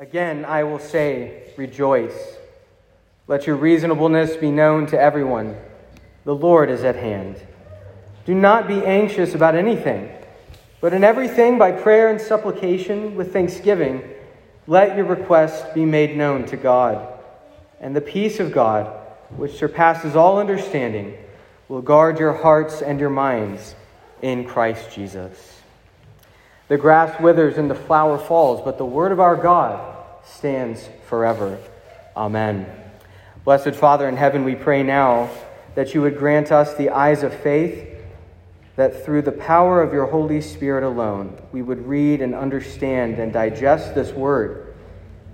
Again, I will say, rejoice. Let your reasonableness be known to everyone. The Lord is at hand. Do not be anxious about anything, but in everything, by prayer and supplication with thanksgiving, let your requests be made known to God. And the peace of God, which surpasses all understanding, will guard your hearts and your minds in Christ Jesus. The grass withers and the flower falls, but the word of our God stands forever. Amen. Blessed Father in heaven, we pray now that you would grant us the eyes of faith, that through the power of your Holy Spirit alone, we would read and understand and digest this word,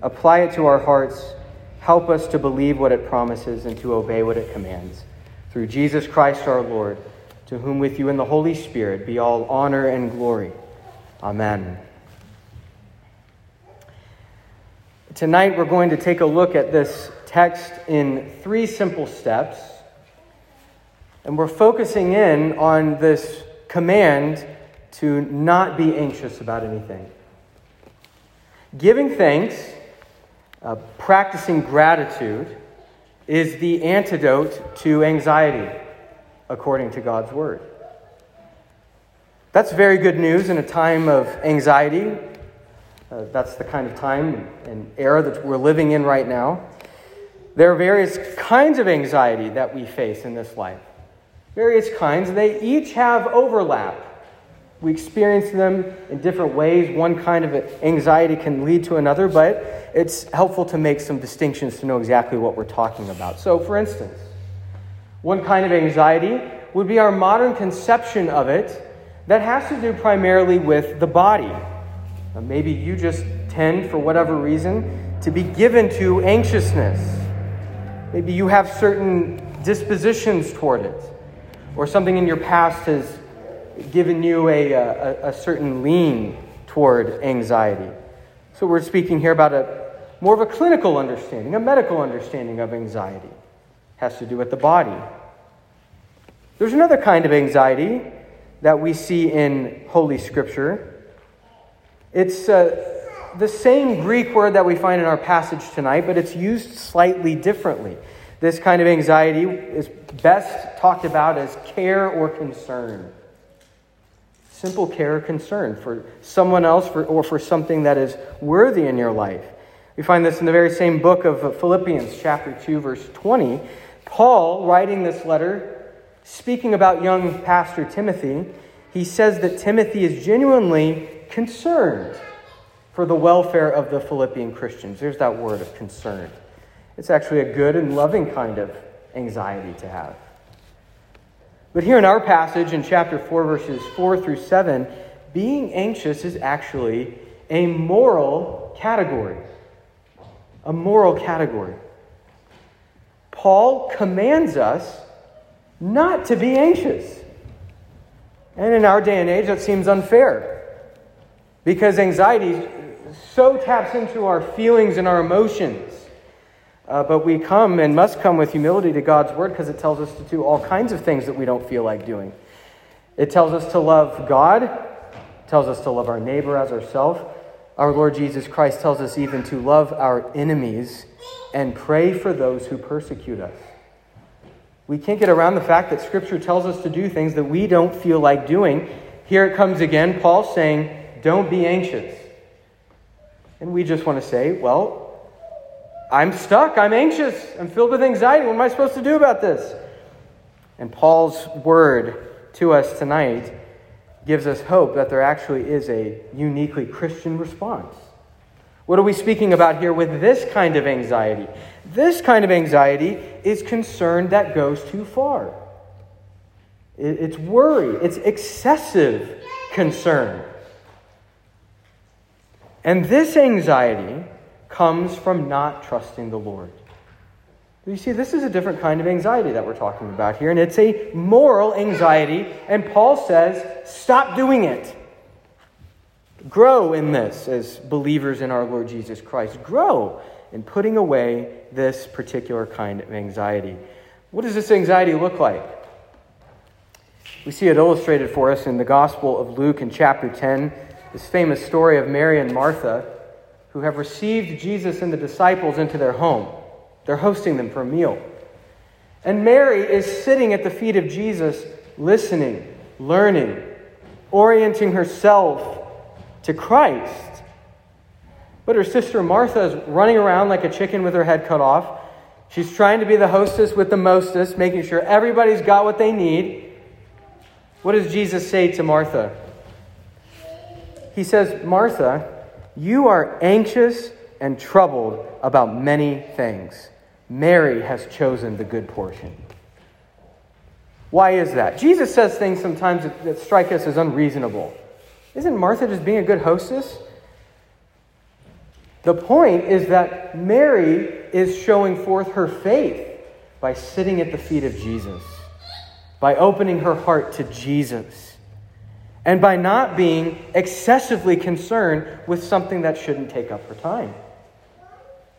apply it to our hearts, help us to believe what it promises and to obey what it commands. Through Jesus Christ our Lord, to whom with you and the Holy Spirit be all honor and glory Amen. Tonight we're going to take a look at this text in three simple steps. And we're focusing in on this command to not be anxious about anything. Giving thanks, uh, practicing gratitude, is the antidote to anxiety, according to God's Word. That's very good news in a time of anxiety. Uh, that's the kind of time and era that we're living in right now. There are various kinds of anxiety that we face in this life. Various kinds. They each have overlap. We experience them in different ways. One kind of anxiety can lead to another, but it's helpful to make some distinctions to know exactly what we're talking about. So, for instance, one kind of anxiety would be our modern conception of it that has to do primarily with the body. Uh, maybe you just tend, for whatever reason, to be given to anxiousness. Maybe you have certain dispositions toward it, or something in your past has given you a, a, a certain lean toward anxiety. So we're speaking here about a more of a clinical understanding, a medical understanding of anxiety. It has to do with the body. There's another kind of anxiety that we see in Holy Scripture. It's uh, the same Greek word that we find in our passage tonight, but it's used slightly differently. This kind of anxiety is best talked about as care or concern. Simple care or concern for someone else for, or for something that is worthy in your life. We find this in the very same book of Philippians, chapter 2, verse 20. Paul, writing this letter, speaking about young Pastor Timothy, he says that Timothy is genuinely concerned for the welfare of the Philippian Christians. There's that word of concern. It's actually a good and loving kind of anxiety to have. But here in our passage in chapter 4, verses 4 through 7, being anxious is actually a moral category. A moral category. Paul commands us not to be anxious. And in our day and age, that seems unfair because anxiety so taps into our feelings and our emotions. Uh, but we come and must come with humility to God's word because it tells us to do all kinds of things that we don't feel like doing. It tells us to love God, tells us to love our neighbor as ourselves. Our Lord Jesus Christ tells us even to love our enemies and pray for those who persecute us. We can't get around the fact that Scripture tells us to do things that we don't feel like doing. Here it comes again, Paul saying, Don't be anxious. And we just want to say, Well, I'm stuck. I'm anxious. I'm filled with anxiety. What am I supposed to do about this? And Paul's word to us tonight gives us hope that there actually is a uniquely Christian response. What are we speaking about here with this kind of anxiety? This kind of anxiety is concern that goes too far. It's worry, it's excessive concern. And this anxiety comes from not trusting the Lord. You see, this is a different kind of anxiety that we're talking about here, and it's a moral anxiety. And Paul says, stop doing it. Grow in this as believers in our Lord Jesus Christ. Grow in putting away this particular kind of anxiety. What does this anxiety look like? We see it illustrated for us in the Gospel of Luke in chapter 10, this famous story of Mary and Martha, who have received Jesus and the disciples into their home. They're hosting them for a meal. And Mary is sitting at the feet of Jesus, listening, learning, orienting herself to Christ. But her sister Martha is running around like a chicken with her head cut off. She's trying to be the hostess with the mostest, making sure everybody's got what they need. What does Jesus say to Martha? He says, Martha, you are anxious and troubled about many things. Mary has chosen the good portion. Why is that? Jesus says things sometimes that, that strike us as unreasonable. Isn't Martha just being a good hostess? The point is that Mary is showing forth her faith by sitting at the feet of Jesus, by opening her heart to Jesus and by not being excessively concerned with something that shouldn't take up her time.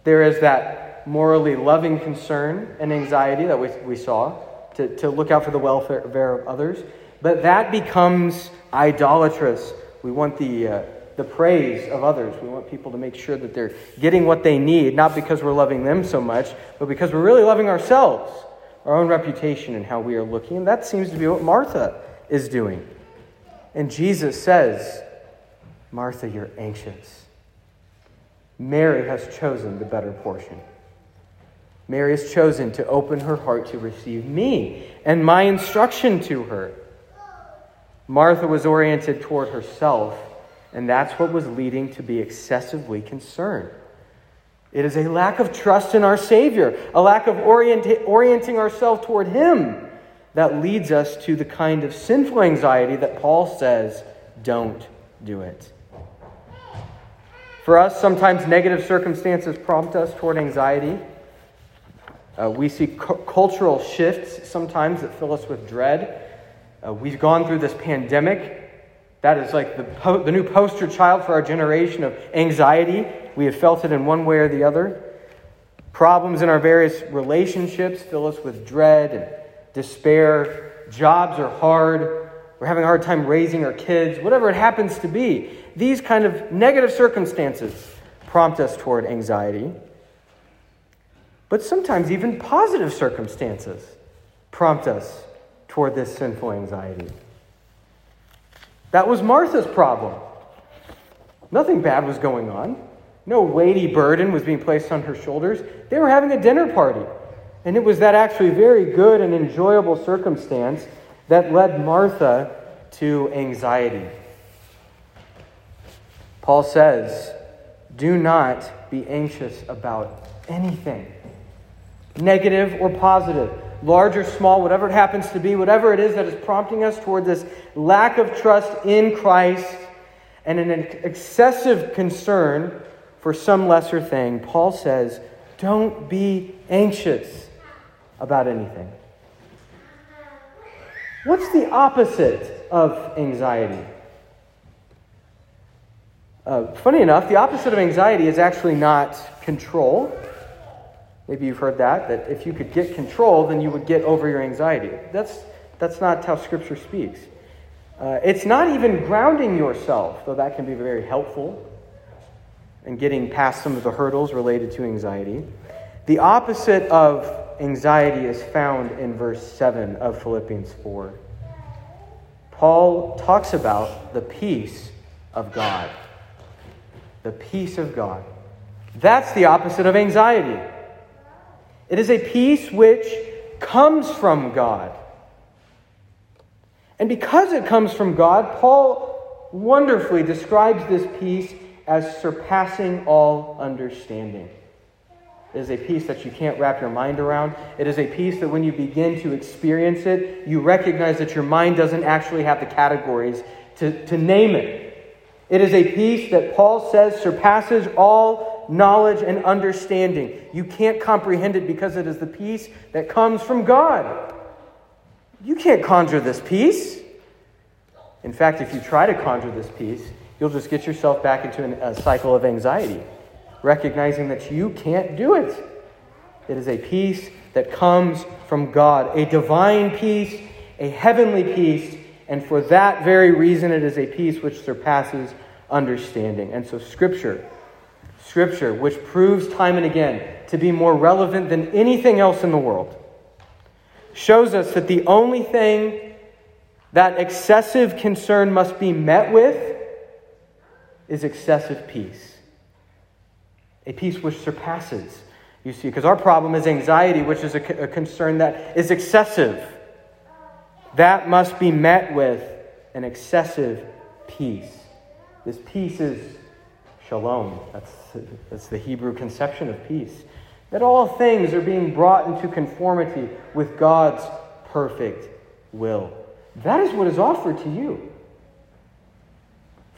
There is that morally loving concern and anxiety that we, we saw to, to look out for the welfare of others, but that becomes idolatrous. We want the, uh, the praise of others. We want people to make sure that they're getting what they need, not because we're loving them so much, but because we're really loving ourselves, our own reputation, and how we are looking. And that seems to be what Martha is doing. And Jesus says, Martha, you're anxious. Mary has chosen the better portion. Mary has chosen to open her heart to receive me and my instruction to her. Martha was oriented toward herself, and that's what was leading to be excessively concerned. It is a lack of trust in our Savior, a lack of orient- orienting ourselves toward Him that leads us to the kind of sinful anxiety that Paul says, don't do it. For us, sometimes negative circumstances prompt us toward anxiety. Uh, we see cu- cultural shifts sometimes that fill us with dread. Uh, we've gone through this pandemic. That is like the, po- the new poster child for our generation of anxiety. We have felt it in one way or the other. Problems in our various relationships fill us with dread and despair, jobs are hard, we're having a hard time raising our kids, whatever it happens to be. These kind of negative circumstances prompt us toward anxiety. But sometimes even positive circumstances prompt us toward this sinful anxiety. That was Martha's problem. Nothing bad was going on. No weighty burden was being placed on her shoulders. They were having a dinner party. And it was that actually very good and enjoyable circumstance that led Martha to anxiety. Paul says, Do not be anxious about anything, negative or positive, large or small, whatever it happens to be, whatever it is that is prompting us toward this lack of trust in Christ and an excessive concern for some lesser thing. Paul says, Don't be anxious about anything. What's the opposite of anxiety? Uh, funny enough, the opposite of anxiety is actually not control. Maybe you've heard that, that if you could get control, then you would get over your anxiety. That's, that's not how Scripture speaks. Uh, it's not even grounding yourself, though that can be very helpful in getting past some of the hurdles related to anxiety. The opposite of anxiety is found in verse 7 of Philippians 4. Paul talks about the peace of God. The peace of God. That's the opposite of anxiety. It is a peace which comes from God. And because it comes from God, Paul wonderfully describes this peace as surpassing all understanding. It is a peace that you can't wrap your mind around. It is a peace that when you begin to experience it, you recognize that your mind doesn't actually have the categories to, to name it. It is a peace that Paul says surpasses all knowledge and understanding. You can't comprehend it because it is the peace that comes from God. You can't conjure this peace. In fact, if you try to conjure this peace, you'll just get yourself back into a cycle of anxiety recognizing that you can't do it. It is a peace that comes from God, a divine peace, a heavenly peace, and for that very reason, it is a peace which surpasses understanding. And so, Scripture, Scripture, which proves time and again to be more relevant than anything else in the world, shows us that the only thing that excessive concern must be met with is excessive peace. A peace which surpasses, you see, because our problem is anxiety, which is a, a concern that is excessive. That must be met with an excessive peace. This peace is shalom. That's, that's the Hebrew conception of peace. That all things are being brought into conformity with God's perfect will. That is what is offered to you.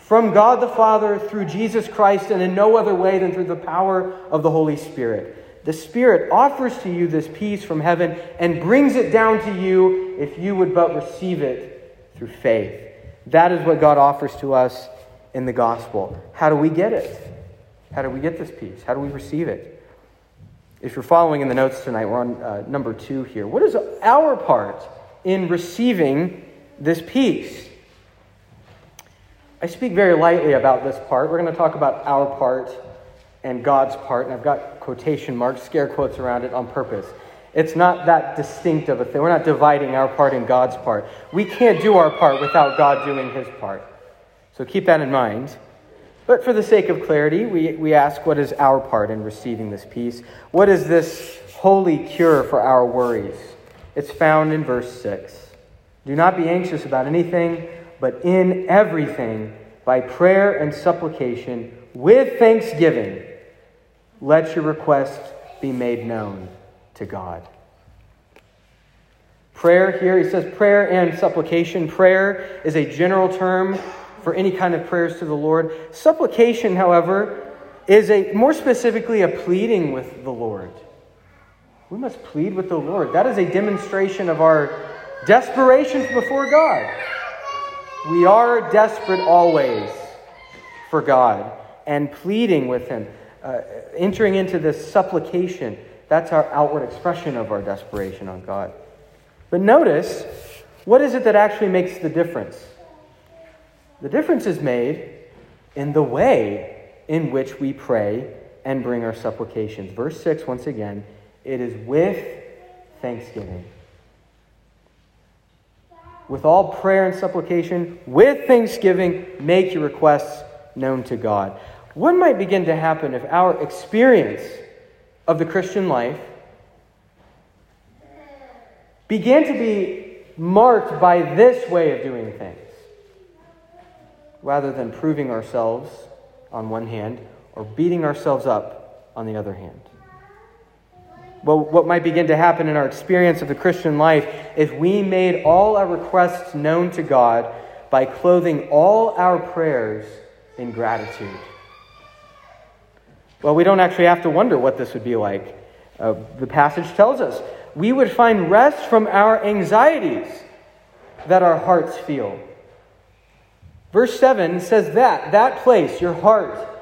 From God the Father through Jesus Christ, and in no other way than through the power of the Holy Spirit. The Spirit offers to you this peace from heaven and brings it down to you if you would but receive it through faith. That is what God offers to us in the gospel. How do we get it? How do we get this peace? How do we receive it? If you're following in the notes tonight, we're on uh, number two here. What is our part in receiving this peace? I speak very lightly about this part. We're going to talk about our part and God's part, and I've got quotation marks, scare quotes around it on purpose. It's not that distinct of a thing. We're not dividing our part and God's part. We can't do our part without God doing his part. So keep that in mind. But for the sake of clarity, we, we ask what is our part in receiving this peace? What is this holy cure for our worries? It's found in verse 6. Do not be anxious about anything, but in everything, by prayer and supplication, with thanksgiving, let your requests be made known to God. Prayer here, he says prayer and supplication. Prayer is a general term for any kind of prayers to the Lord. Supplication, however, is a more specifically a pleading with the Lord. We must plead with the Lord. That is a demonstration of our desperation before God. We are desperate always for God and pleading with Him, uh, entering into this supplication. That's our outward expression of our desperation on God. But notice, what is it that actually makes the difference? The difference is made in the way in which we pray and bring our supplications. Verse 6, once again, it is with thanksgiving. With all prayer and supplication, with thanksgiving, make your requests known to God. What might begin to happen if our experience of the Christian life began to be marked by this way of doing things? rather than proving ourselves on one hand or beating ourselves up on the other hand. Well, what might begin to happen in our experience of the Christian life if we made all our requests known to God by clothing all our prayers in gratitude? Well, we don't actually have to wonder what this would be like. Uh, the passage tells us we would find rest from our anxieties that our hearts feel. Verse 7 says that, that place, your heart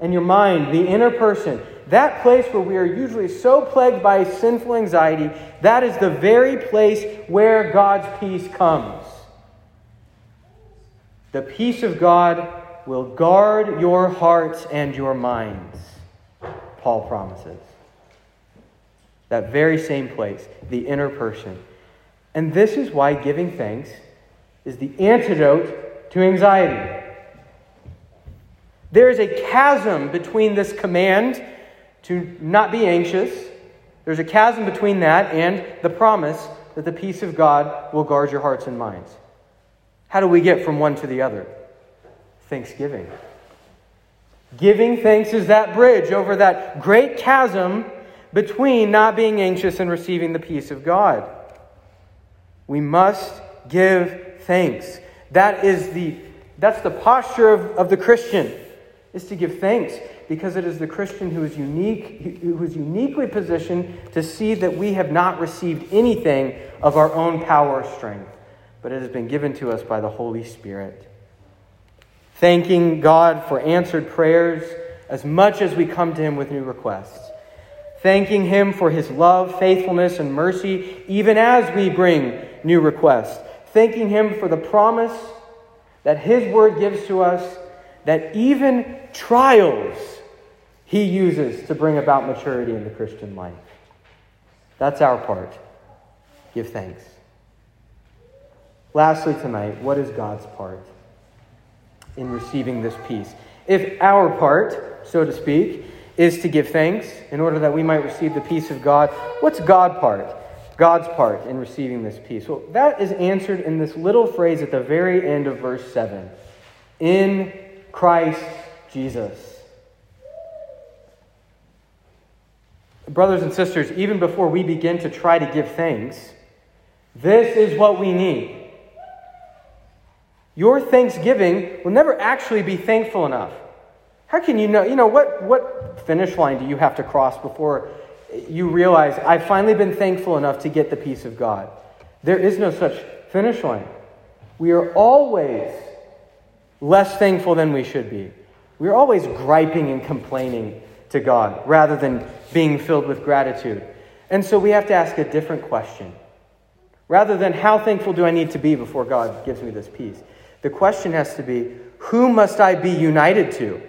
and your mind, the inner person, that place where we are usually so plagued by sinful anxiety, that is the very place where God's peace comes. The peace of God will guard your hearts and your minds, Paul promises. That very same place, the inner person. And this is why giving thanks is the antidote to anxiety. There is a chasm between this command to not be anxious. There's a chasm between that and the promise that the peace of God will guard your hearts and minds. How do we get from one to the other? Thanksgiving. Giving thanks is that bridge over that great chasm between not being anxious and receiving the peace of God. We must give thanks. That is the, that's the posture of, of the Christian, is to give thanks because it is the Christian who is unique, who is uniquely positioned to see that we have not received anything of our own power or strength, but it has been given to us by the Holy Spirit. Thanking God for answered prayers as much as we come to Him with new requests. Thanking Him for His love, faithfulness, and mercy, even as we bring new requests thanking Him for the promise that His Word gives to us that even trials He uses to bring about maturity in the Christian life. That's our part. Give thanks. Lastly, tonight, what is God's part in receiving this peace? If our part, so to speak, is to give thanks in order that we might receive the peace of God, what's God's part? God's part in receiving this peace? Well, that is answered in this little phrase at the very end of verse 7 in Christ Jesus. Brothers and sisters, even before we begin to try to give thanks, this is what we need. Your thanksgiving will never actually be thankful enough. How can you know? You know, what, what finish line do you have to cross before you realize I've finally been thankful enough to get the peace of God? There is no such finish line. We are always less thankful than we should be. We are always griping and complaining to God rather than being filled with gratitude. And so we have to ask a different question. Rather than how thankful do I need to be before God gives me this peace, the question has to be who must I be united to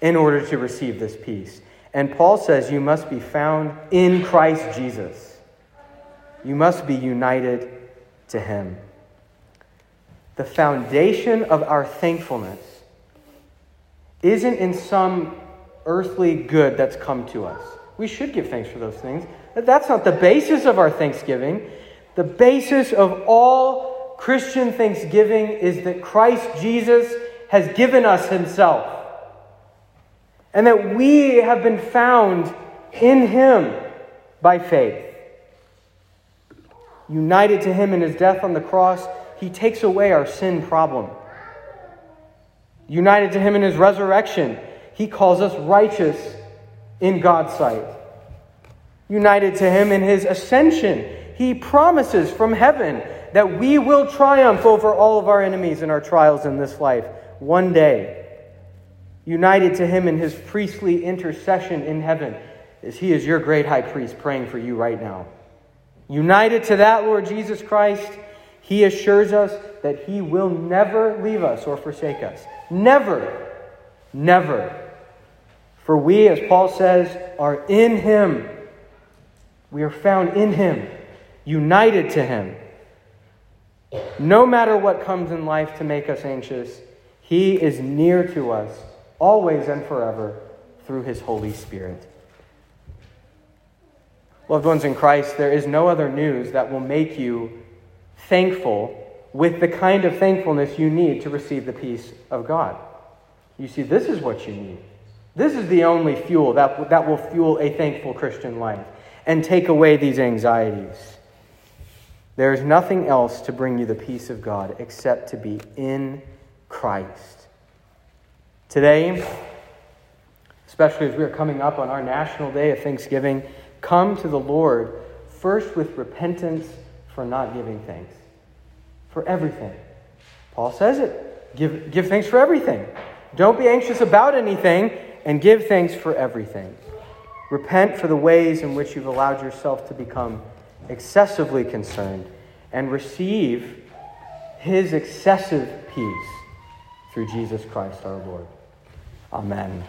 in order to receive this peace? And Paul says you must be found in Christ Jesus. You must be united to Him. The foundation of our thankfulness isn't in some earthly good that's come to us. We should give thanks for those things. That's not the basis of our thanksgiving. The basis of all Christian thanksgiving is that Christ Jesus has given us himself. And that we have been found in him by faith. United to him in his death on the cross, he takes away our sin problem. United to him in his resurrection, he calls us righteous in God's sight. United to him in his ascension, he promises from heaven that we will triumph over all of our enemies and our trials in this life one day. United to him in his priestly intercession in heaven, as he is your great high priest praying for you right now. United to that Lord Jesus Christ, he assures us that he will never leave us or forsake us. Never. Never. For we, as Paul says, are in him. We are found in him, united to him. No matter what comes in life to make us anxious, he is near to us, always and forever, through his Holy Spirit. Loved ones in Christ, there is no other news that will make you thankful with the kind of thankfulness you need to receive the peace of God. You see, this is what you need. This is the only fuel that, that will fuel a thankful Christian life and take away these anxieties. There is nothing else to bring you the peace of God except to be in Christ. Today, especially as we are coming up on our national day of Thanksgiving, come to the Lord first with repentance for not giving thanks. For everything. Paul says it. Give, give thanks for everything. Don't be anxious about anything and give thanks for everything. Repent for the ways in which you've allowed yourself to become excessively concerned and receive his excessive peace through Jesus Christ our Lord. Amen.